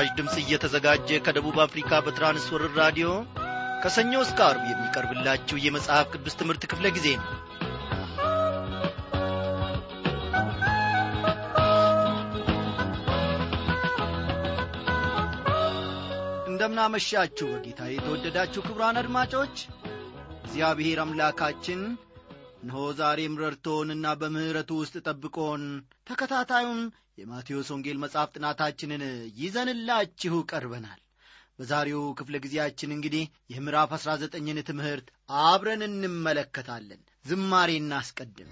በምስራች ድምፅ እየተዘጋጀ ከደቡብ አፍሪካ በትራንስወርር ራዲዮ ከሰኞ እስከ አርብ የሚቀርብላችሁ የመጽሐፍ ቅዱስ ትምህርት ክፍለ ጊዜ ነው። እንደምናመሻችሁ በጌታ የተወደዳችሁ ክብራን አድማጮች እግዚአብሔር አምላካችን እነሆ ዛሬም ረድቶንና በምሕረቱ ውስጥ ጠብቆን ተከታታዩን የማቴዎስ ወንጌል መጽሐፍ ጥናታችንን ይዘንላችሁ ቀርበናል። በዛሬው ክፍለ ጊዜያችን እንግዲህ የምዕራፍ አሥራ ዘጠኝን ትምህርት አብረን እንመለከታለን። ዝማሬ እናስቀድም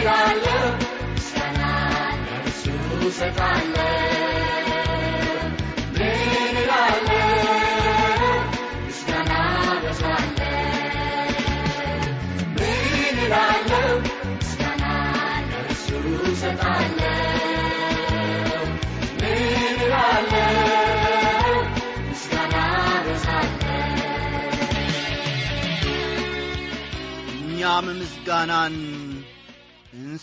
እላለሁ? ምስጋና ለእርሱ እሰጣለሁ። ምን እኛም ምስጋናን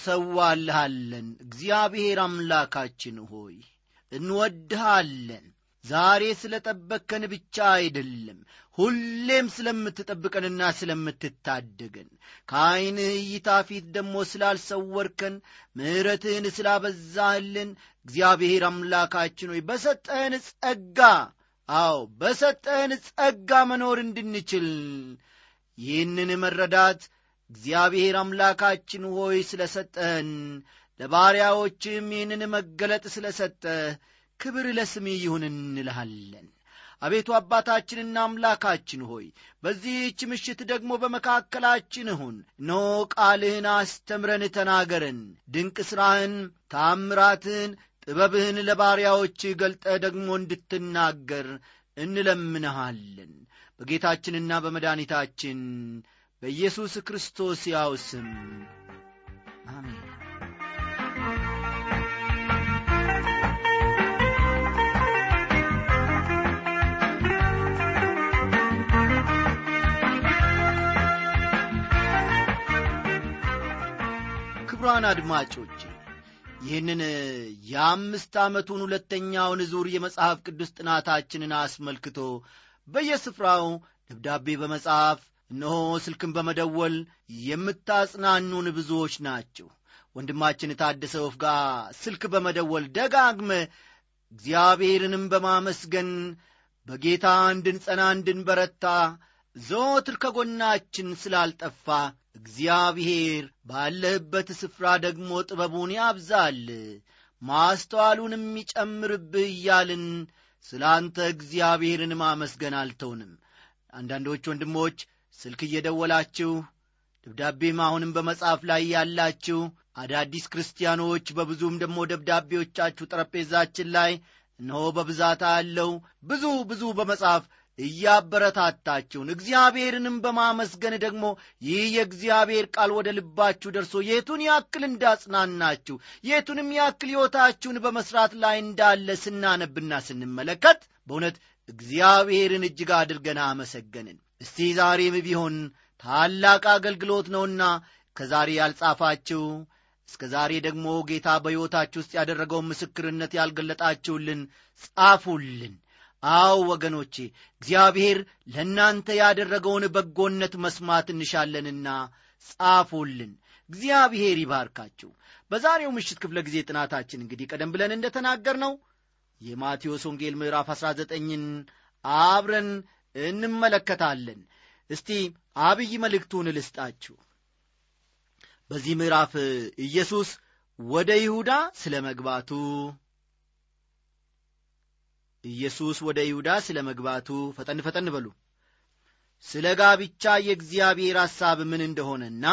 እንሰዋልሃለን። እግዚአብሔር አምላካችን ሆይ እንወድሃለን። ዛሬ ስለ ጠበቅከን ብቻ አይደለም ሁሌም ስለምትጠብቀንና ስለምትታደገን ከዐይንህ እይታ ፊት ደግሞ ስላልሰወርከን ምሕረትህን ስላበዛህልን እግዚአብሔር አምላካችን ሆይ በሰጠህን ጸጋ አዎ በሰጠህን ጸጋ መኖር እንድንችል ይህንን መረዳት እግዚአብሔር አምላካችን ሆይ ስለ ሰጠህን ለባሪያዎችም ይህንን መገለጥ ስለ ሰጠህ ክብር ለስምህ ይሁን እንልሃለን። አቤቱ አባታችንና አምላካችን ሆይ በዚህች ምሽት ደግሞ በመካከላችን ሁን። እነሆ ቃልህን አስተምረን ተናገረን። ድንቅ ሥራህን ታምራትህን ጥበብህን ለባሪያዎች ገልጠ ደግሞ እንድትናገር እንለምንሃለን። በጌታችንና በመድኃኒታችን በኢየሱስ ክርስቶስ ያው ስም። አሜን። ክቡራን አድማጮቼ ይህንን የአምስት ዓመቱን ሁለተኛውን ዙር የመጽሐፍ ቅዱስ ጥናታችንን አስመልክቶ በየስፍራው ደብዳቤ በመጻፍ እነሆ ስልክን በመደወል የምታጽናኑን ብዙዎች ናቸው ወንድማችን ታደሰ ወፍ ጋር ስልክ በመደወል ደጋግመ እግዚአብሔርንም በማመስገን በጌታ እንድንጸና እንድንበረታ ዘወትር ከጎናችን ስላልጠፋ እግዚአብሔር ባለህበት ስፍራ ደግሞ ጥበቡን ያብዛል ማስተዋሉንም ይጨምርብህ እያልን ስለ አንተ እግዚአብሔርን ማመስገን አልተውንም። አንዳንዶች ወንድሞች ስልክ እየደወላችሁ ደብዳቤም አሁንም በመጻፍ ላይ ያላችሁ አዳዲስ ክርስቲያኖች በብዙም ደግሞ ደብዳቤዎቻችሁ ጠረጴዛችን ላይ እነሆ በብዛት አለው። ብዙ ብዙ በመጻፍ እያበረታታችሁን እግዚአብሔርንም በማመስገን ደግሞ ይህ የእግዚአብሔር ቃል ወደ ልባችሁ ደርሶ የቱን ያክል እንዳጽናናችሁ የቱንም ያክል ሕይወታችሁን በመሥራት ላይ እንዳለ ስናነብና ስንመለከት በእውነት እግዚአብሔርን እጅግ አድርገን አመሰገንን እስቲ ዛሬም ቢሆን ታላቅ አገልግሎት ነውና ከዛሬ ያልጻፋችሁ እስከ ዛሬ ደግሞ ጌታ በሕይወታችሁ ውስጥ ያደረገውን ምስክርነት ያልገለጣችሁልን ጻፉልን። አው ወገኖቼ እግዚአብሔር ለእናንተ ያደረገውን በጎነት መስማት እንሻለንና ጻፉልን። እግዚአብሔር ይባርካችሁ። በዛሬው ምሽት ክፍለ ጊዜ ጥናታችን እንግዲህ ቀደም ብለን እንደ ተናገር ነው የማቴዎስ ወንጌል ምዕራፍ 19ን አብረን እንመለከታለን። እስቲ አብይ መልእክቱን ልስጣችሁ። በዚህ ምዕራፍ ኢየሱስ ወደ ይሁዳ ስለ መግባቱ ኢየሱስ ወደ ይሁዳ ስለ መግባቱ ፈጠን ፈጠን በሉ። ስለ ጋብቻ የእግዚአብሔር ሐሳብ ምን እንደሆነና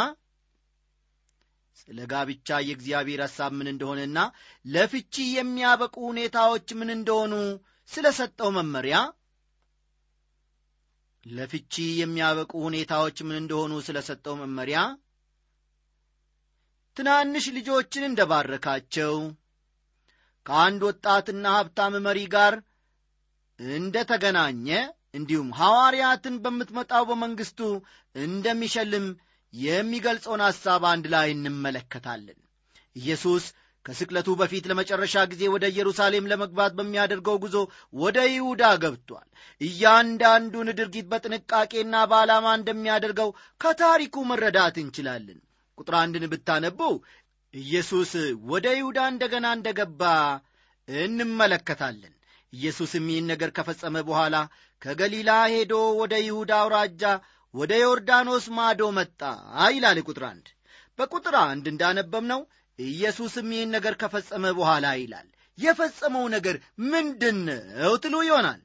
ስለ ጋብቻ የእግዚአብሔር ሐሳብ ምን እንደሆነና ለፍቺ የሚያበቁ ሁኔታዎች ምን እንደሆኑ ስለ ሰጠው መመሪያ ለፍቺ የሚያበቁ ሁኔታዎች ምን እንደሆኑ ስለ ሰጠው መመሪያ ትናንሽ ልጆችን እንደ ባረካቸው ከአንድ ወጣትና ሀብታም መሪ ጋር እንደ ተገናኘ እንዲሁም ሐዋርያትን በምትመጣው በመንግሥቱ እንደሚሸልም የሚገልጸውን ሐሳብ አንድ ላይ እንመለከታለን። ኢየሱስ ከስቅለቱ በፊት ለመጨረሻ ጊዜ ወደ ኢየሩሳሌም ለመግባት በሚያደርገው ጉዞ ወደ ይሁዳ ገብቷል። እያንዳንዱን ድርጊት በጥንቃቄና በዓላማ እንደሚያደርገው ከታሪኩ መረዳት እንችላለን። ቁጥር አንድን ብታነቡ ኢየሱስ ወደ ይሁዳ እንደገና እንደገባ እንመለከታለን። ኢየሱስም ይህን ነገር ከፈጸመ በኋላ ከገሊላ ሄዶ ወደ ይሁዳ አውራጃ ወደ ዮርዳኖስ ማዶ መጣ ይላል ቁጥር አንድ። በቁጥር አንድ እንዳነበብ ነው ኢየሱስም ይህን ነገር ከፈጸመ በኋላ ይላል የፈጸመው ነገር ምንድን ነው ትሉ ይሆናል።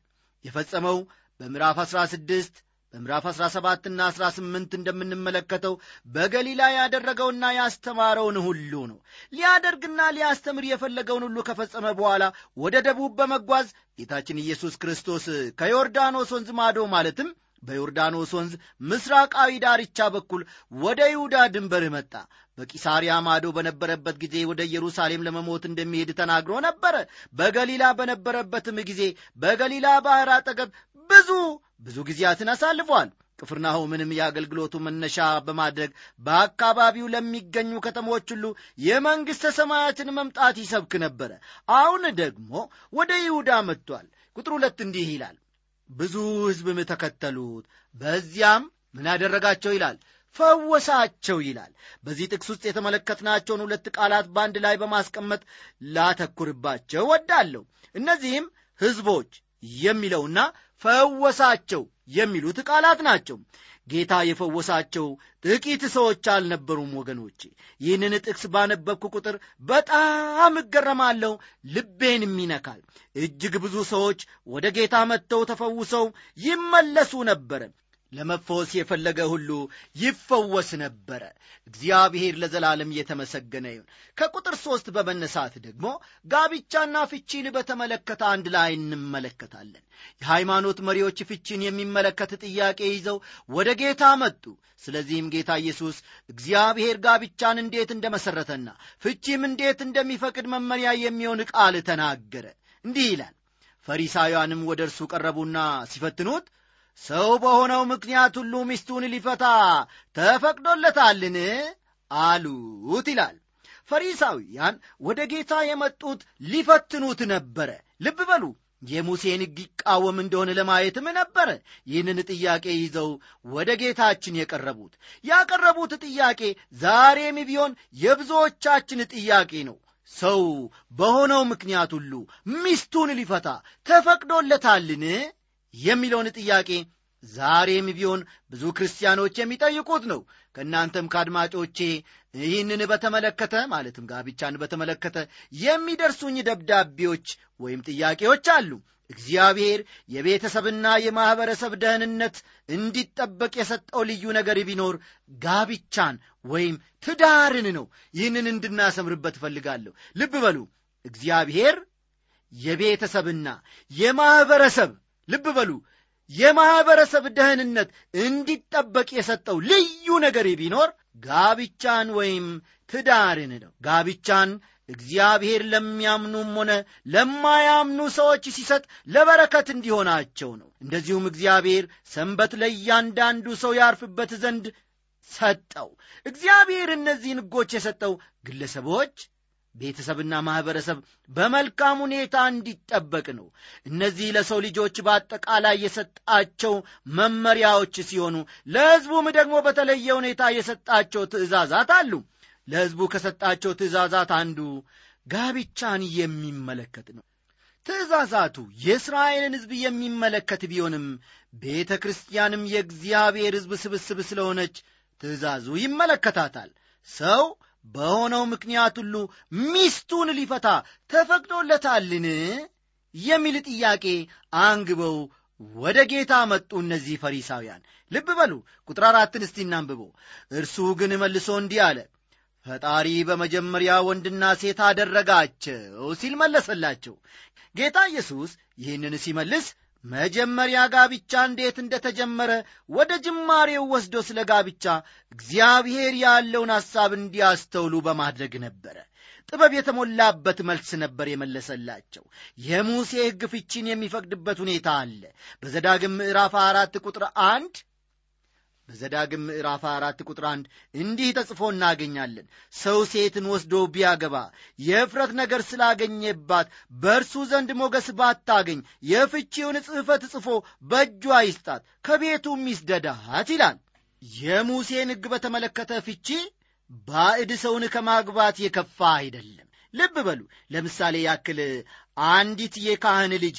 የፈጸመው በምዕራፍ 16 በምዕራፍ 17ና 18 እንደምንመለከተው በገሊላ ያደረገውና ያስተማረውን ሁሉ ነው። ሊያደርግና ሊያስተምር የፈለገውን ሁሉ ከፈጸመ በኋላ ወደ ደቡብ በመጓዝ ጌታችን ኢየሱስ ክርስቶስ ከዮርዳኖስ ወንዝ ማዶ ማለትም በዮርዳኖስ ወንዝ ምስራቃዊ ዳርቻ በኩል ወደ ይሁዳ ድንበር መጣ። በቂሳርያ ማዶ በነበረበት ጊዜ ወደ ኢየሩሳሌም ለመሞት እንደሚሄድ ተናግሮ ነበረ በገሊላ በነበረበትም ጊዜ በገሊላ ባሕር አጠገብ ብዙ ብዙ ጊዜያትን አሳልፏል። ቅፍርናሆምንም የአገልግሎቱ መነሻ በማድረግ በአካባቢው ለሚገኙ ከተሞች ሁሉ የመንግሥተ ሰማያትን መምጣት ይሰብክ ነበረ። አሁን ደግሞ ወደ ይሁዳ መጥቷል። ቁጥር ሁለት እንዲህ ይላል ብዙ ሕዝብም ተከተሉት። በዚያም ምን ያደረጋቸው ይላል? ፈወሳቸው ይላል። በዚህ ጥቅስ ውስጥ የተመለከትናቸውን ሁለት ቃላት በአንድ ላይ በማስቀመጥ ላተኩርባቸው ወዳለሁ እነዚህም ሕዝቦች የሚለውና ፈወሳቸው የሚሉት ቃላት ናቸው ጌታ የፈወሳቸው ጥቂት ሰዎች አልነበሩም ወገኖቼ። ይህንን ጥቅስ ባነበብኩ ቁጥር በጣም እገረማለሁ ልቤንም ይነካል። እጅግ ብዙ ሰዎች ወደ ጌታ መጥተው ተፈውሰው ይመለሱ ነበረ ለመፈወስ የፈለገ ሁሉ ይፈወስ ነበረ። እግዚአብሔር ለዘላለም እየተመሰገነ ይሁን። ከቁጥር ሦስት በመነሳት ደግሞ ጋብቻና ፍቺን በተመለከተ አንድ ላይ እንመለከታለን። የሃይማኖት መሪዎች ፍቺን የሚመለከት ጥያቄ ይዘው ወደ ጌታ መጡ። ስለዚህም ጌታ ኢየሱስ እግዚአብሔር ጋብቻን እንዴት እንደመሠረተና ፍቺም እንዴት እንደሚፈቅድ መመሪያ የሚሆን ቃል ተናገረ። እንዲህ ይላል ፈሪሳውያንም ወደ እርሱ ቀረቡና ሲፈትኑት ሰው በሆነው ምክንያት ሁሉ ሚስቱን ሊፈታ ተፈቅዶለታልን? አሉት ይላል። ፈሪሳውያን ወደ ጌታ የመጡት ሊፈትኑት ነበረ። ልብ በሉ የሙሴን ሕግ ይቃወም እንደሆነ ለማየትም ነበረ ይህንን ጥያቄ ይዘው ወደ ጌታችን የቀረቡት። ያቀረቡት ጥያቄ ዛሬም ቢሆን የብዙዎቻችን ጥያቄ ነው። ሰው በሆነው ምክንያት ሁሉ ሚስቱን ሊፈታ ተፈቅዶለታልን የሚለውን ጥያቄ ዛሬም ቢሆን ብዙ ክርስቲያኖች የሚጠይቁት ነው። ከእናንተም ከአድማጮቼ ይህንን በተመለከተ ማለትም ጋብቻን በተመለከተ የሚደርሱኝ ደብዳቤዎች ወይም ጥያቄዎች አሉ። እግዚአብሔር የቤተሰብና የማኅበረሰብ ደህንነት እንዲጠበቅ የሰጠው ልዩ ነገር ቢኖር ጋብቻን ወይም ትዳርን ነው። ይህንን እንድናሰምርበት እፈልጋለሁ። ልብ በሉ። እግዚአብሔር የቤተሰብና የማኅበረሰብ ልብ በሉ። የማኅበረሰብ ደህንነት እንዲጠበቅ የሰጠው ልዩ ነገር ቢኖር ጋብቻን ወይም ትዳርን ነው። ጋብቻን እግዚአብሔር ለሚያምኑም ሆነ ለማያምኑ ሰዎች ሲሰጥ ለበረከት እንዲሆናቸው ነው። እንደዚሁም እግዚአብሔር ሰንበት ለእያንዳንዱ ሰው ያርፍበት ዘንድ ሰጠው። እግዚአብሔር እነዚህን ሕጎች የሰጠው ግለሰቦች ቤተሰብና ማኅበረሰብ በመልካም ሁኔታ እንዲጠበቅ ነው። እነዚህ ለሰው ልጆች በአጠቃላይ የሰጣቸው መመሪያዎች ሲሆኑ ለሕዝቡም ደግሞ በተለየ ሁኔታ የሰጣቸው ትእዛዛት አሉ። ለሕዝቡ ከሰጣቸው ትእዛዛት አንዱ ጋብቻን የሚመለከት ነው። ትእዛዛቱ የእስራኤልን ሕዝብ የሚመለከት ቢሆንም ቤተ ክርስቲያንም የእግዚአብሔር ሕዝብ ስብስብ ስለሆነች ትእዛዙ ይመለከታታል። ሰው በሆነው ምክንያት ሁሉ ሚስቱን ሊፈታ ተፈቅዶለታልን? የሚል ጥያቄ አንግበው ወደ ጌታ መጡ እነዚህ ፈሪሳውያን። ልብ በሉ ቁጥር አራትን እስቲ እናንብበው እርሱ ግን መልሶ እንዲህ አለ ፈጣሪ በመጀመሪያ ወንድና ሴት አደረጋቸው ሲል መለሰላቸው። ጌታ ኢየሱስ ይህንን ሲመልስ መጀመሪያ ጋብቻ እንዴት እንደተጀመረ ወደ ጅማሬው ወስዶ ስለ ጋብቻ እግዚአብሔር ያለውን ሐሳብ እንዲያስተውሉ በማድረግ ነበረ። ጥበብ የተሞላበት መልስ ነበር የመለሰላቸው። የሙሴ ሕግ ፍቺን የሚፈቅድበት ሁኔታ አለ። በዘዳግም ምዕራፍ አራት ቁጥር አንድ በዘዳግም ምዕራፍ አራት ቁጥር አንድ እንዲህ ተጽፎ እናገኛለን። ሰው ሴትን ወስዶ ቢያገባ የእፍረት ነገር ስላገኘባት በእርሱ ዘንድ ሞገስ ባታገኝ የፍቺውን ጽሕፈት ጽፎ በእጇ ይስጣት ከቤቱም ይስደዳት ይላል። የሙሴን ሕግ በተመለከተ ፍቺ ባዕድ ሰውን ከማግባት የከፋ አይደለም። ልብ በሉ። ለምሳሌ ያክል አንዲት የካህን ልጅ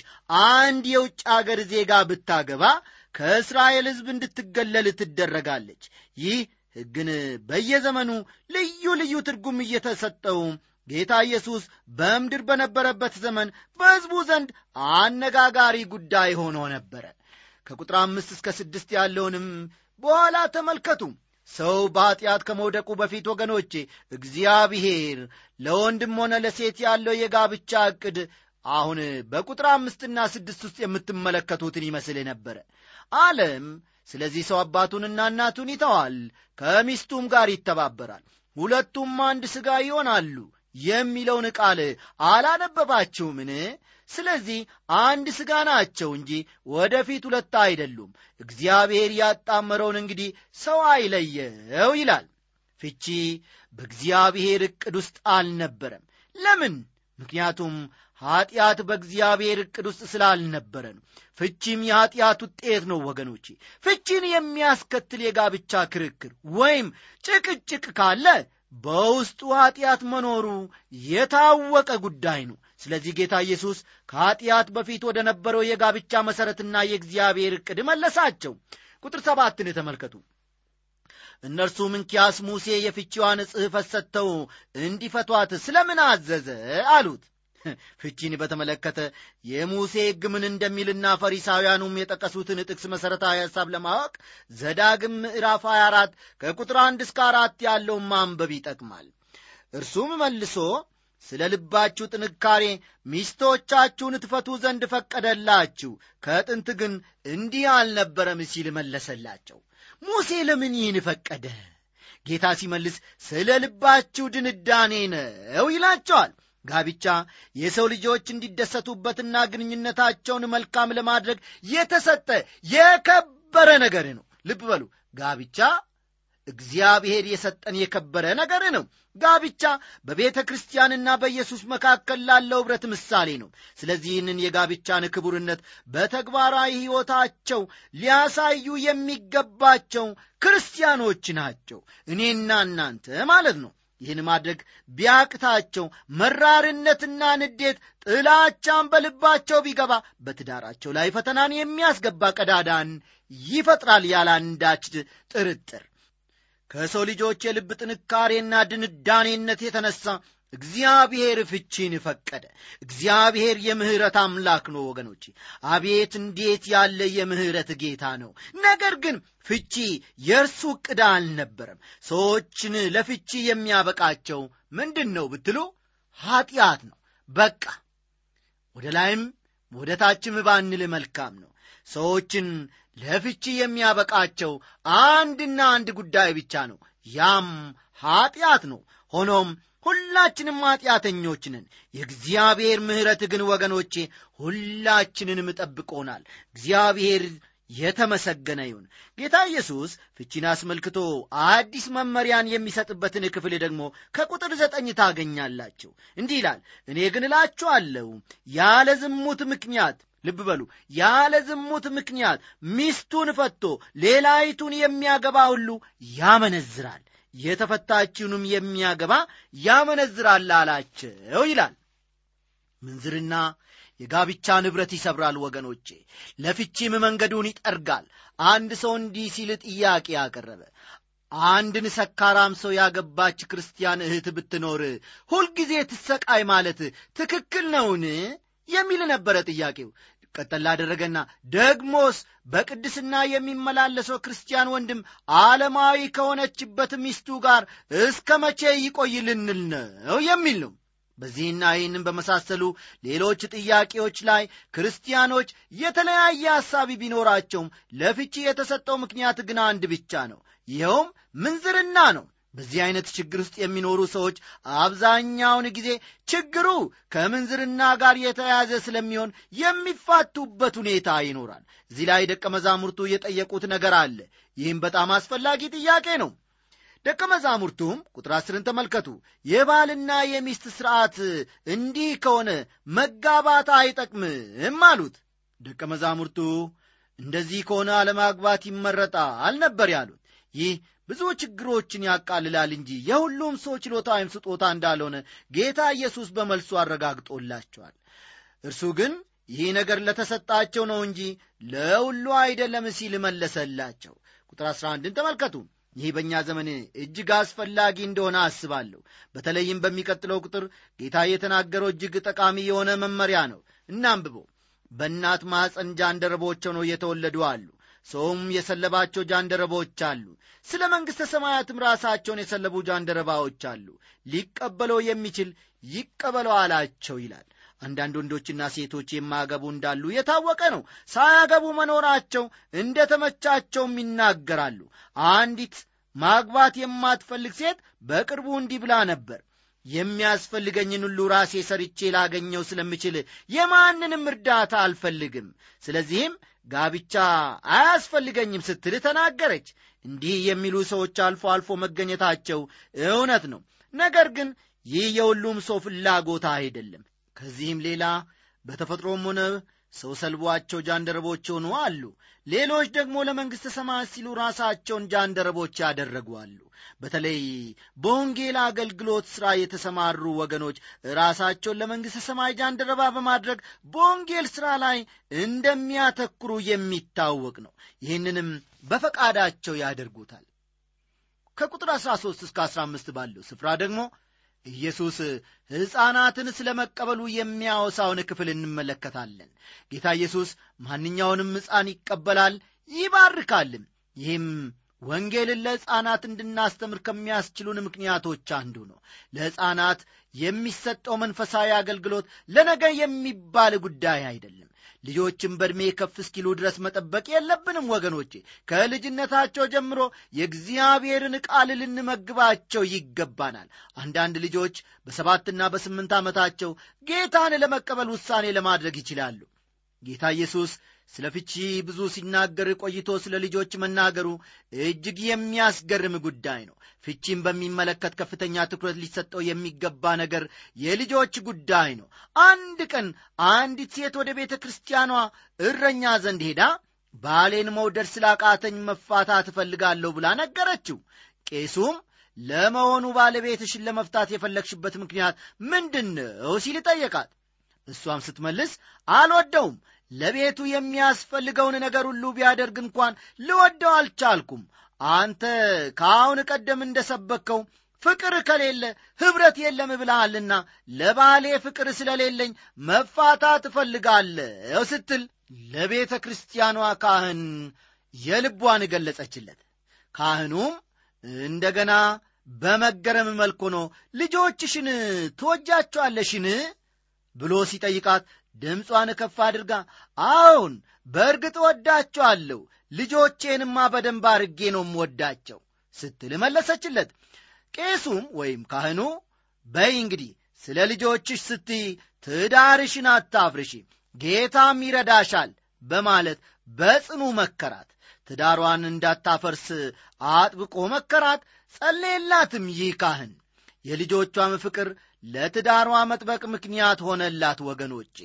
አንድ የውጭ አገር ዜጋ ብታገባ ከእስራኤል ሕዝብ እንድትገለል ትደረጋለች። ይህ ሕግን በየዘመኑ ልዩ ልዩ ትርጉም እየተሰጠው ጌታ ኢየሱስ በምድር በነበረበት ዘመን በሕዝቡ ዘንድ አነጋጋሪ ጉዳይ ሆኖ ነበረ። ከቁጥር አምስት እስከ ስድስት ያለውንም በኋላ ተመልከቱ። ሰው በኀጢአት ከመውደቁ በፊት ወገኖቼ እግዚአብሔር ለወንድም ሆነ ለሴት ያለው የጋብቻ ዕቅድ አሁን በቁጥር አምስትና ስድስት ውስጥ የምትመለከቱትን ይመስል ነበረ ዓለም ስለዚህ ሰው አባቱንና እናቱን ይተዋል ከሚስቱም ጋር ይተባበራል ሁለቱም አንድ ሥጋ ይሆናሉ የሚለውን ቃል አላነበባችሁምን? ስለዚህ አንድ ሥጋ ናቸው እንጂ ወደፊት ሁለት አይደሉም። እግዚአብሔር ያጣመረውን እንግዲህ ሰው አይለየው ይላል። ፍቺ በእግዚአብሔር ዕቅድ ውስጥ አልነበረም። ለምን? ምክንያቱም ኀጢአት በእግዚአብሔር ዕቅድ ውስጥ ስላልነበረ ነው ፍቺም የኀጢአት ውጤት ነው ወገኖቼ። ፍቺን የሚያስከትል የጋብቻ ክርክር ወይም ጭቅጭቅ ካለ በውስጡ ኀጢአት መኖሩ የታወቀ ጉዳይ ነው። ስለዚህ ጌታ ኢየሱስ ከኀጢአት በፊት ወደ ነበረው የጋብቻ መሠረትና የእግዚአብሔር ዕቅድ መለሳቸው። ቁጥር ሰባትን ተመልከቱ እነርሱም እንኪያስ ሙሴ የፍቺዋን ጽሕፈት ሰጥተው እንዲፈቷት ስለምን አዘዘ አሉት ፍቺን በተመለከተ የሙሴ ሕግ ምን እንደሚልና ፈሪሳውያኑም የጠቀሱትን ጥቅስ መሠረታዊ ሐሳብ ለማወቅ ዘዳግም ምዕራፍ 24 ከቁጥር አንድ እስከ አራት ያለውን ማንበብ ይጠቅማል። እርሱም መልሶ ስለ ልባችሁ ጥንካሬ ሚስቶቻችሁን ትፈቱ ዘንድ ፈቀደላችሁ ከጥንት ግን እንዲህ አልነበረም ሲል መለሰላቸው። ሙሴ ለምን ይህን ፈቀደ? ጌታ ሲመልስ ስለ ልባችሁ ድንዳኔ ነው ይላቸዋል ጋብቻ የሰው ልጆች እንዲደሰቱበትና ግንኙነታቸውን መልካም ለማድረግ የተሰጠ የከበረ ነገር ነው። ልብ በሉ ጋብቻ እግዚአብሔር የሰጠን የከበረ ነገር ነው። ጋብቻ በቤተ ክርስቲያንና በኢየሱስ መካከል ላለው ኅብረት ምሳሌ ነው። ስለዚህ ይህንን የጋብቻን ክቡርነት በተግባራዊ ሕይወታቸው ሊያሳዩ የሚገባቸው ክርስቲያኖች ናቸው። እኔና እናንተ ማለት ነው ይህን ማድረግ ቢያቅታቸው መራርነትና ንዴት ጥላቻን በልባቸው ቢገባ በትዳራቸው ላይ ፈተናን የሚያስገባ ቀዳዳን ይፈጥራል ያለ ጥርጥር። ከሰው ልጆች የልብ ጥንካሬና ድንዳኔነት የተነሳ እግዚአብሔር ፍቺን ፈቀደ። እግዚአብሔር የምሕረት አምላክ ነው ወገኖቼ። አቤት እንዴት ያለ የምሕረት ጌታ ነው! ነገር ግን ፍቺ የእርሱ ዕቅድ አልነበረም። ሰዎችን ለፍቺ የሚያበቃቸው ምንድን ነው ብትሉ ኀጢአት ነው። በቃ ወደ ላይም ወደ ታችም ባንል መልካም ነው። ሰዎችን ለፍቺ የሚያበቃቸው አንድና አንድ ጉዳይ ብቻ ነው። ያም ኀጢአት ነው። ሆኖም ሁላችንም ኀጢአተኞች ነን። የእግዚአብሔር ምሕረት ግን ወገኖቼ ሁላችንንም ጠብቆናል። እግዚአብሔር የተመሰገነ ይሁን። ጌታ ኢየሱስ ፍቺን አስመልክቶ አዲስ መመሪያን የሚሰጥበትን ክፍል ደግሞ ከቁጥር ዘጠኝ ታገኛላችሁ። እንዲህ ይላል እኔ ግን እላችኋለሁ ያለ ዝሙት ምክንያት ልብ በሉ ያለ ዝሙት ምክንያት ሚስቱን ፈቶ ሌላይቱን የሚያገባ ሁሉ ያመነዝራል የተፈታችውንም የሚያገባ ያመነዝራል አላቸው ይላል። ምንዝርና የጋብቻ ንብረት ይሰብራል ወገኖቼ ለፍቺም መንገዱን ይጠርጋል። አንድ ሰው እንዲህ ሲል ጥያቄ ያቀረበ አንድን ሰካራም ሰው ያገባች ክርስቲያን እህት ብትኖር ሁልጊዜ ትሰቃይ ማለት ትክክል ነውን? የሚል ነበረ ጥያቄው ቀጠል ላደረገና ደግሞስ በቅድስና የሚመላለሰው ክርስቲያን ወንድም ዓለማዊ ከሆነችበት ሚስቱ ጋር እስከ መቼ ይቆይ ነው የሚል ነው። በዚህና ይህንም በመሳሰሉ ሌሎች ጥያቄዎች ላይ ክርስቲያኖች የተለያየ ሐሳቢ ቢኖራቸውም ለፍቺ የተሰጠው ምክንያት ግን አንድ ብቻ ነው። ይኸውም ምንዝርና ነው በዚህ አይነት ችግር ውስጥ የሚኖሩ ሰዎች አብዛኛውን ጊዜ ችግሩ ከምንዝርና ጋር የተያያዘ ስለሚሆን የሚፋቱበት ሁኔታ ይኖራል። እዚህ ላይ ደቀ መዛሙርቱ የጠየቁት ነገር አለ። ይህም በጣም አስፈላጊ ጥያቄ ነው። ደቀ መዛሙርቱም ቁጥር አስርን ተመልከቱ። የባልና የሚስት ሥርዓት እንዲህ ከሆነ መጋባት አይጠቅምም አሉት። ደቀ መዛሙርቱ እንደዚህ ከሆነ አለማግባት ይመረጣል ነበር ያሉት ይህ ብዙ ችግሮችን ያቃልላል እንጂ የሁሉም ሰው ችሎታ ወይም ስጦታ እንዳልሆነ ጌታ ኢየሱስ በመልሱ አረጋግጦላቸዋል። እርሱ ግን ይህ ነገር ለተሰጣቸው ነው እንጂ ለሁሉ አይደለም ሲል መለሰላቸው። ቁጥር 11ን ተመልከቱ። ይህ በእኛ ዘመን እጅግ አስፈላጊ እንደሆነ አስባለሁ። በተለይም በሚቀጥለው ቁጥር ጌታ የተናገረው እጅግ ጠቃሚ የሆነ መመሪያ ነው። እናንብበው። በእናት ማኅፀን ጃንደረቦች ሆነው የተወለዱ አሉ ሰውም የሰለባቸው ጃንደረቦች አሉ። ስለ መንግሥተ ሰማያትም ራሳቸውን የሰለቡ ጃንደረባዎች አሉ። ሊቀበለው የሚችል ይቀበለው አላቸው ይላል። አንዳንድ ወንዶችና ሴቶች የማያገቡ እንዳሉ የታወቀ ነው። ሳያገቡ መኖራቸው እንደ ተመቻቸውም ይናገራሉ። አንዲት ማግባት የማትፈልግ ሴት በቅርቡ እንዲህ ብላ ነበር። የሚያስፈልገኝን ሁሉ ራሴ ሰርቼ ላገኘው ስለምችል የማንንም እርዳታ አልፈልግም። ስለዚህም ጋብቻ አያስፈልገኝም ስትል ተናገረች። እንዲህ የሚሉ ሰዎች አልፎ አልፎ መገኘታቸው እውነት ነው። ነገር ግን ይህ የሁሉም ሰው ፍላጎታ አይደለም። ከዚህም ሌላ በተፈጥሮም ሆነ ሰው ሰልቧቸው ጃንደረቦች ሆኑ አሉ። ሌሎች ደግሞ ለመንግሥተ ሰማያት ሲሉ ራሳቸውን ጃንደረቦች ያደረጉ አሉ። በተለይ በወንጌል አገልግሎት ሥራ የተሰማሩ ወገኖች ራሳቸውን ለመንግሥተ ሰማይ ጃንደረባ በማድረግ በወንጌል ሥራ ላይ እንደሚያተኩሩ የሚታወቅ ነው። ይህንንም በፈቃዳቸው ያደርጉታል። ከቁጥር 13 እስከ 15 ባለው ስፍራ ደግሞ ኢየሱስ ሕፃናትን ስለ መቀበሉ የሚያወሳውን ክፍል እንመለከታለን። ጌታ ኢየሱስ ማንኛውንም ሕፃን ይቀበላል ይባርካልም ይህም ወንጌልን ለሕፃናት እንድናስተምር ከሚያስችሉን ምክንያቶች አንዱ ነው። ለሕፃናት የሚሰጠው መንፈሳዊ አገልግሎት ለነገ የሚባል ጉዳይ አይደለም ልጆችን በዕድሜ ከፍ እስኪሉ ድረስ መጠበቅ የለብንም ወገኖቼ። ከልጅነታቸው ጀምሮ የእግዚአብሔርን ቃል ልንመግባቸው ይገባናል። አንዳንድ ልጆች በሰባትና በስምንት ዓመታቸው ጌታን ለመቀበል ውሳኔ ለማድረግ ይችላሉ። ጌታ ኢየሱስ ስለ ፍቺ ብዙ ሲናገር ቆይቶ ስለ ልጆች መናገሩ እጅግ የሚያስገርም ጉዳይ ነው። ፍቺን በሚመለከት ከፍተኛ ትኩረት ሊሰጠው የሚገባ ነገር የልጆች ጉዳይ ነው። አንድ ቀን አንዲት ሴት ወደ ቤተ ክርስቲያኗ እረኛ ዘንድ ሄዳ ባሌን መውደድ ስላቃተኝ መፋታት እፈልጋለሁ ብላ ነገረችው። ቄሱም ለመሆኑ ባለቤትሽን ለመፍታት የፈለግሽበት ምክንያት ምንድን ነው ሲል ጠየቃት። እሷም ስትመልስ አልወደውም ለቤቱ የሚያስፈልገውን ነገር ሁሉ ቢያደርግ እንኳን ልወደው አልቻልኩም። አንተ ከአሁን ቀደም እንደ ሰበከው ፍቅር ከሌለ ኅብረት የለም ብለሃልና ለባሌ ፍቅር ስለሌለኝ መፋታት እፈልጋለሁ ስትል ለቤተ ክርስቲያኗ ካህን የልቧን ገለጸችለት። ካህኑም እንደገና በመገረም መልክ ሆኖ ልጆችሽን ትወጃቸዋለሽን? ብሎ ሲጠይቃት ድምጿን ከፍ አድርጋ አዎን በእርግጥ ወዳቸዋለሁ ልጆቼንማ በደንብ አርጌ ነው ወዳቸው ስትል መለሰችለት። ቄሱም ወይም ካህኑ በይ እንግዲህ ስለ ልጆችሽ ስትይ ትዳርሽን አታፍርሺ ጌታም ይረዳሻል በማለት በጽኑ መከራት። ትዳሯን እንዳታፈርስ አጥብቆ መከራት ጸለየላትም ይህ ካህን። የልጆቿም ፍቅር ለትዳሯ መጥበቅ ምክንያት ሆነላት ወገኖቼ።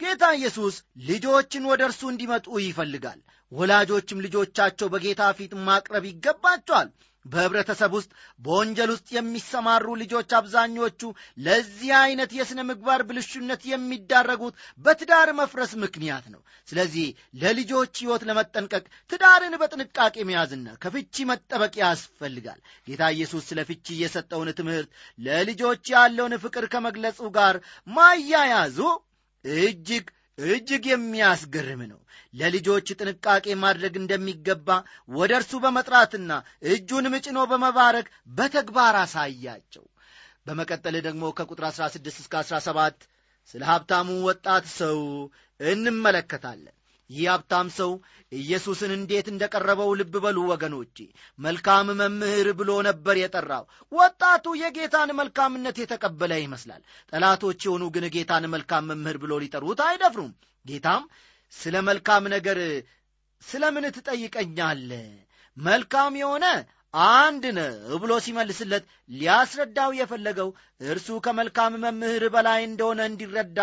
ጌታ ኢየሱስ ልጆችን ወደ እርሱ እንዲመጡ ይፈልጋል። ወላጆችም ልጆቻቸው በጌታ ፊት ማቅረብ ይገባቸዋል በኅብረተሰብ ውስጥ በወንጀል ውስጥ የሚሰማሩ ልጆች አብዛኞቹ ለዚህ አይነት የሥነ ምግባር ብልሹነት የሚዳረጉት በትዳር መፍረስ ምክንያት ነው። ስለዚህ ለልጆች ሕይወት ለመጠንቀቅ ትዳርን በጥንቃቄ መያዝና ከፍቺ መጠበቅ ያስፈልጋል። ጌታ ኢየሱስ ስለ ፍቺ የሰጠውን ትምህርት ለልጆች ያለውን ፍቅር ከመግለጹ ጋር ማያያዙ እጅግ እጅግ የሚያስገርም ነው። ለልጆች ጥንቃቄ ማድረግ እንደሚገባ ወደ እርሱ በመጥራትና እጁንም ጭኖ በመባረክ በተግባር አሳያቸው። በመቀጠል ደግሞ ከቁጥር 16 እስከ 17 ስለ ሀብታሙ ወጣት ሰው እንመለከታለን። ይህ ሀብታም ሰው ኢየሱስን እንዴት እንደ ቀረበው ልብ በሉ ወገኖቼ። መልካም መምህር ብሎ ነበር የጠራው። ወጣቱ የጌታን መልካምነት የተቀበለ ይመስላል። ጠላቶች የሆኑ ግን ጌታን መልካም መምህር ብሎ ሊጠሩት አይደፍሩም። ጌታም ስለ መልካም ነገር ስለ ምን ትጠይቀኛለህ? መልካም የሆነ አንድ ነው ብሎ ሲመልስለት ሊያስረዳው የፈለገው እርሱ ከመልካም መምህር በላይ እንደሆነ እንዲረዳ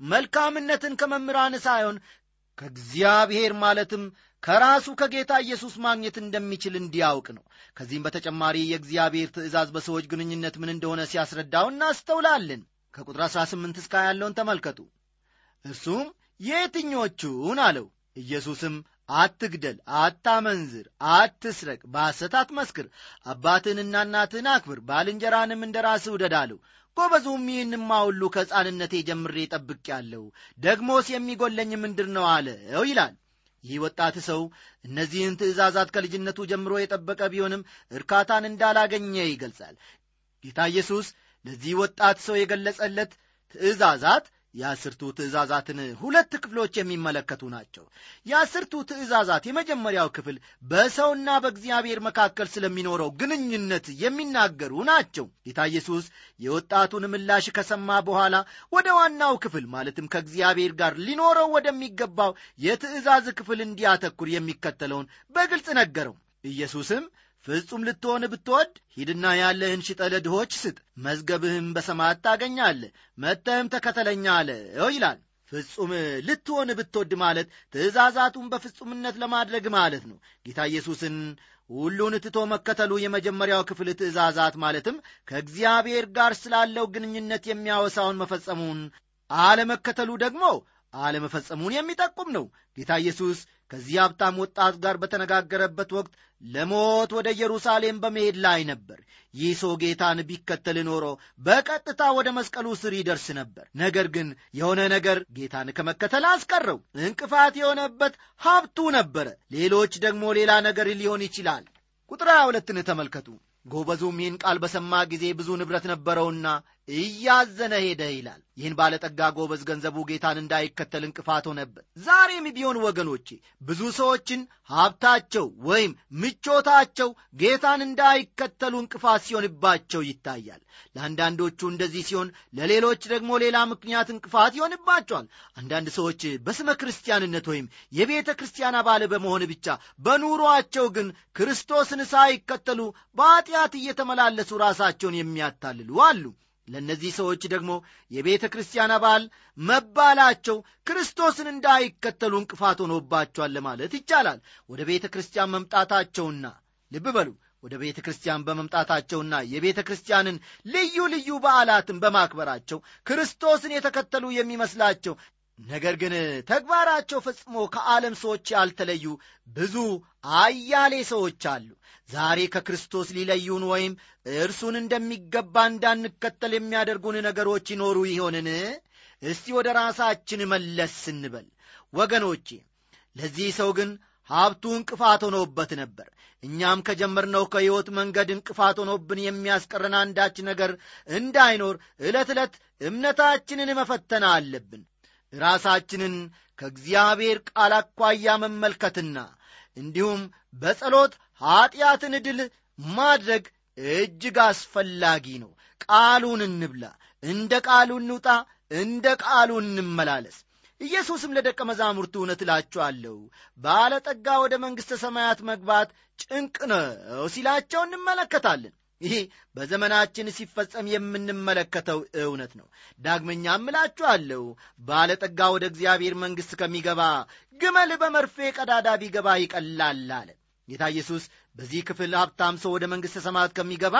መልካምነትን ከመምህራን ሳይሆን ከእግዚአብሔር ማለትም ከራሱ ከጌታ ኢየሱስ ማግኘት እንደሚችል እንዲያውቅ ነው። ከዚህም በተጨማሪ የእግዚአብሔር ትእዛዝ በሰዎች ግንኙነት ምን እንደሆነ ሲያስረዳው እናስተውላለን። ከቁጥር 18 እስከ ያለውን ተመልከቱ። እርሱም የትኞቹን አለው። ኢየሱስም አትግደል፣ አታመንዝር፣ አትስረቅ፣ በሐሰት አትመስክር፣ አባትህንና እናትህን አክብር፣ ባልንጀራንም እንደ ራስህ ውደድ አለው። ጎበዙም ይህንማ ሁሉ ከሕፃንነቴ ጀምሬ ጠብቄአለሁ፣ ደግሞስ የሚጎለኝ ምንድር ነው አለው ይላል። ይህ ወጣት ሰው እነዚህን ትእዛዛት ከልጅነቱ ጀምሮ የጠበቀ ቢሆንም እርካታን እንዳላገኘ ይገልጻል። ጌታ ኢየሱስ ለዚህ ወጣት ሰው የገለጸለት ትእዛዛት የአስርቱ ትእዛዛትን ሁለት ክፍሎች የሚመለከቱ ናቸው። የአስርቱ ትእዛዛት የመጀመሪያው ክፍል በሰውና በእግዚአብሔር መካከል ስለሚኖረው ግንኙነት የሚናገሩ ናቸው። ጌታ ኢየሱስ የወጣቱን ምላሽ ከሰማ በኋላ ወደ ዋናው ክፍል ማለትም ከእግዚአብሔር ጋር ሊኖረው ወደሚገባው የትእዛዝ ክፍል እንዲያተኩር የሚከተለውን በግልጽ ነገረው። ኢየሱስም ፍጹም ልትሆን ብትወድ ሂድና ያለህን ሽጠ ለድሆች ስጥ፣ መዝገብህም በሰማያት ታገኛለህ፣ መጥተህም ተከተለኛ አለው ይላል። ፍጹም ልትሆን ብትወድ ማለት ትእዛዛቱን በፍጹምነት ለማድረግ ማለት ነው። ጌታ ኢየሱስን ሁሉን ትቶ መከተሉ የመጀመሪያው ክፍል ትእዛዛት ማለትም ከእግዚአብሔር ጋር ስላለው ግንኙነት የሚያወሳውን መፈጸሙን፣ አለመከተሉ ደግሞ አለመፈጸሙን የሚጠቁም ነው። ጌታ ኢየሱስ ከዚህ ሀብታም ወጣት ጋር በተነጋገረበት ወቅት ለሞት ወደ ኢየሩሳሌም በመሄድ ላይ ነበር። ይህ ሰው ጌታን ቢከተል ኖሮ በቀጥታ ወደ መስቀሉ ስር ይደርስ ነበር። ነገር ግን የሆነ ነገር ጌታን ከመከተል አስቀረው። እንቅፋት የሆነበት ሀብቱ ነበረ። ሌሎች ደግሞ ሌላ ነገር ሊሆን ይችላል። ቁጥር ሁለትን ተመልከቱ። ጎበዙም ይህን ቃል በሰማ ጊዜ ብዙ ንብረት ነበረውና እያዘነ ሄደ ይላል። ይህን ባለጠጋ ጎበዝ ገንዘቡ ጌታን እንዳይከተል እንቅፋት ሆነበት። ዛሬም ቢሆን ወገኖቼ ብዙ ሰዎችን ሀብታቸው ወይም ምቾታቸው ጌታን እንዳይከተሉ እንቅፋት ሲሆንባቸው ይታያል። ለአንዳንዶቹ እንደዚህ ሲሆን፣ ለሌሎች ደግሞ ሌላ ምክንያት እንቅፋት ይሆንባቸዋል። አንዳንድ ሰዎች በስመ ክርስቲያንነት ወይም የቤተ ክርስቲያን አባል በመሆን ብቻ በኑሮአቸው ግን ክርስቶስን ሳይከተሉ በኀጢአት እየተመላለሱ ራሳቸውን የሚያታልሉ አሉ። ለእነዚህ ሰዎች ደግሞ የቤተ ክርስቲያን አባል መባላቸው ክርስቶስን እንዳይከተሉ እንቅፋት ሆኖባቸዋል ለማለት ይቻላል። ወደ ቤተ ክርስቲያን መምጣታቸውና ልብ በሉ ወደ ቤተ ክርስቲያን በመምጣታቸውና የቤተ ክርስቲያንን ልዩ ልዩ በዓላትን በማክበራቸው ክርስቶስን የተከተሉ የሚመስላቸው ነገር ግን ተግባራቸው ፈጽሞ ከዓለም ሰዎች ያልተለዩ ብዙ አያሌ ሰዎች አሉ። ዛሬ ከክርስቶስ ሊለዩን ወይም እርሱን እንደሚገባ እንዳንከተል የሚያደርጉን ነገሮች ይኖሩ ይሆንን? እስቲ ወደ ራሳችን መለስ ስንበል ወገኖቼ። ለዚህ ሰው ግን ሀብቱ እንቅፋት ሆኖበት ነበር። እኛም ከጀመርነው ከሕይወት መንገድ እንቅፋት ሆኖብን የሚያስቀረን አንዳች ነገር እንዳይኖር ዕለት ዕለት እምነታችንን መፈተን አለብን። ራሳችንን ከእግዚአብሔር ቃል አኳያ መመልከትና እንዲሁም በጸሎት ኀጢአትን ድል ማድረግ እጅግ አስፈላጊ ነው። ቃሉን እንብላ፣ እንደ ቃሉ እንውጣ፣ እንደ ቃሉ እንመላለስ። ኢየሱስም ለደቀ መዛሙርቱ እውነት እላችኋለሁ ባለጠጋ ወደ መንግሥተ ሰማያት መግባት ጭንቅ ነው ሲላቸው እንመለከታለን። ይህ በዘመናችን ሲፈጸም የምንመለከተው እውነት ነው። ዳግመኛም እላችኋለሁ ባለጠጋ ወደ እግዚአብሔር መንግሥት ከሚገባ ግመል በመርፌ ቀዳዳ ቢገባ ይቀላል አለ። ጌታ ኢየሱስ በዚህ ክፍል ሀብታም ሰው ወደ መንግሥተ ሰማያት ከሚገባ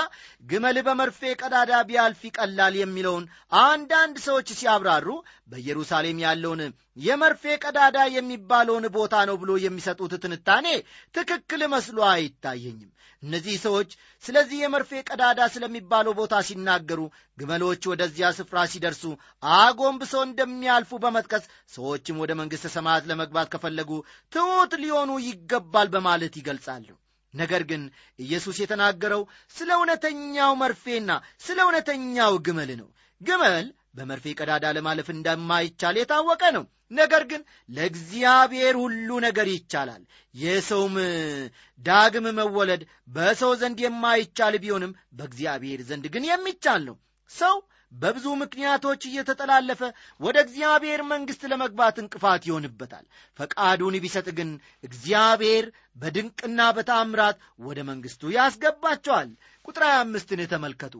ግመል በመርፌ ቀዳዳ ቢያልፍ ይቀላል የሚለውን አንዳንድ ሰዎች ሲያብራሩ በኢየሩሳሌም ያለውን የመርፌ ቀዳዳ የሚባለውን ቦታ ነው ብሎ የሚሰጡት ትንታኔ ትክክል መስሎ አይታየኝም። እነዚህ ሰዎች ስለዚህ የመርፌ ቀዳዳ ስለሚባለው ቦታ ሲናገሩ ግመሎች ወደዚያ ስፍራ ሲደርሱ አጎንብሰው እንደሚያልፉ በመጥቀስ ሰዎችም ወደ መንግሥተ ሰማያት ለመግባት ከፈለጉ ትሑት ሊሆኑ ይገባል በማለት ይገልጻሉ። ነገር ግን ኢየሱስ የተናገረው ስለ እውነተኛው መርፌና ስለ እውነተኛው ግመል ነው። ግመል በመርፌ ቀዳዳ ለማለፍ እንደማይቻል የታወቀ ነው። ነገር ግን ለእግዚአብሔር ሁሉ ነገር ይቻላል። የሰውም ዳግም መወለድ በሰው ዘንድ የማይቻል ቢሆንም በእግዚአብሔር ዘንድ ግን የሚቻል ነው። ሰው በብዙ ምክንያቶች እየተጠላለፈ ወደ እግዚአብሔር መንግሥት ለመግባት እንቅፋት ይሆንበታል። ፈቃዱን ቢሰጥ ግን እግዚአብሔር በድንቅና በታምራት ወደ መንግሥቱ ያስገባቸዋል። ቁጥር ሃያ አምስትን ተመልከቱ።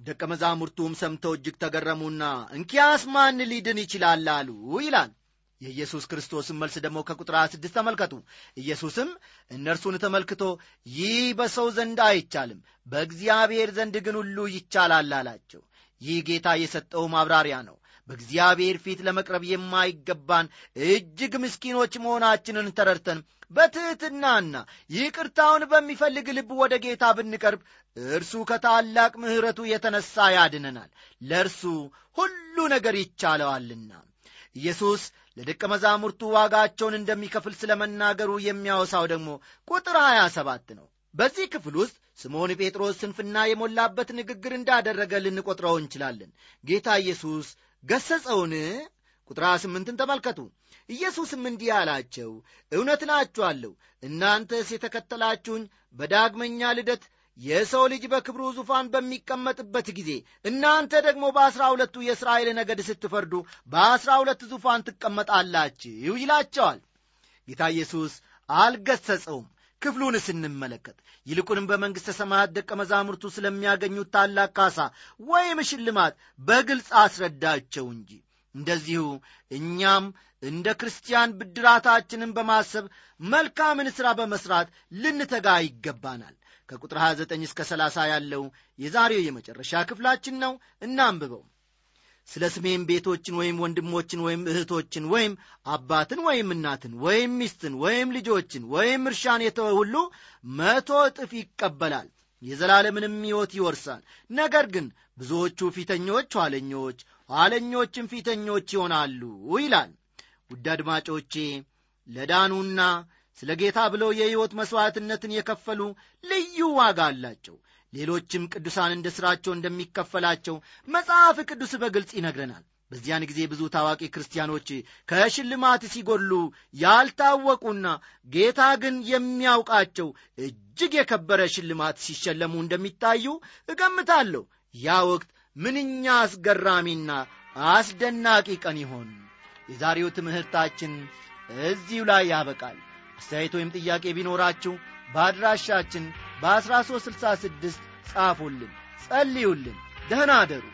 ደቀ መዛሙርቱም ሰምተው እጅግ ተገረሙና እንኪያስ ማን ሊድን ይችላል አሉ ይላል። የኢየሱስ ክርስቶስን መልስ ደግሞ ከቁጥር 26 ተመልከቱ። ኢየሱስም እነርሱን ተመልክቶ ይህ በሰው ዘንድ አይቻልም፣ በእግዚአብሔር ዘንድ ግን ሁሉ ይቻላል አላቸው። ይህ ጌታ የሰጠው ማብራሪያ ነው። በእግዚአብሔር ፊት ለመቅረብ የማይገባን እጅግ ምስኪኖች መሆናችንን ተረድተን በትሕትናና ይቅርታውን በሚፈልግ ልብ ወደ ጌታ ብንቀርብ እርሱ ከታላቅ ምሕረቱ የተነሣ ያድነናል። ለእርሱ ሁሉ ነገር ይቻለዋልና። ኢየሱስ ለደቀ መዛሙርቱ ዋጋቸውን እንደሚከፍል ስለ መናገሩ የሚያወሳው ደግሞ ቁጥር 27 ነው። በዚህ ክፍል ውስጥ ስምዖን ጴጥሮስ ስንፍና የሞላበት ንግግር እንዳደረገ ልንቆጥረው እንችላለን። ጌታ ኢየሱስ ገሰጸውን? ቁጥር 28ን ተመልከቱ። ኢየሱስም እንዲህ አላቸው፣ እውነት እላችኋለሁ እናንተስ የተከተላችሁኝ በዳግመኛ ልደት የሰው ልጅ በክብሩ ዙፋን በሚቀመጥበት ጊዜ እናንተ ደግሞ በአስራ ሁለቱ የእስራኤል ነገድ ስትፈርዱ በአስራ ሁለት ዙፋን ትቀመጣላችሁ ይላቸዋል። ጌታ ኢየሱስ አልገሰጸውም። ክፍሉን ስንመለከት ይልቁንም በመንግሥተ ሰማያት ደቀ መዛሙርቱ ስለሚያገኙት ታላቅ ካሳ ወይም ሽልማት በግልጽ አስረዳቸው እንጂ እንደዚሁ እኛም እንደ ክርስቲያን ብድራታችንን በማሰብ መልካምን ሥራ በመሥራት ልንተጋ ይገባናል። ከቁጥር 29 እስከ 30 ያለው የዛሬው የመጨረሻ ክፍላችን ነው። እናንብበው። ስለ ስሜም ቤቶችን ወይም ወንድሞችን ወይም እህቶችን ወይም አባትን ወይም እናትን ወይም ሚስትን ወይም ልጆችን ወይም እርሻን የተወ ሁሉ መቶ እጥፍ ይቀበላል፣ የዘላለምንም ሕይወት ይወርሳል። ነገር ግን ብዙዎቹ ፊተኞች ኋለኞች፣ ኋለኞችም ፊተኞች ይሆናሉ ይላል። ውድ አድማጮቼ ለዳኑና ስለ ጌታ ብለው የሕይወት መሥዋዕትነትን የከፈሉ ልዩ ዋጋ አላቸው። ሌሎችም ቅዱሳን እንደ ሥራቸው እንደሚከፈላቸው መጽሐፍ ቅዱስ በግልጽ ይነግረናል። በዚያን ጊዜ ብዙ ታዋቂ ክርስቲያኖች ከሽልማት ሲጎድሉ ያልታወቁና ጌታ ግን የሚያውቃቸው እጅግ የከበረ ሽልማት ሲሸለሙ እንደሚታዩ እገምታለሁ። ያ ወቅት ምንኛ አስገራሚና አስደናቂ ቀን ይሆን! የዛሬው ትምህርታችን እዚሁ ላይ ያበቃል። አስተያየት ወይም ጥያቄ ቢኖራችሁ በአድራሻችን በ1366 ጻፉልን፣ ጸልዩልን። ደህና አደሩ።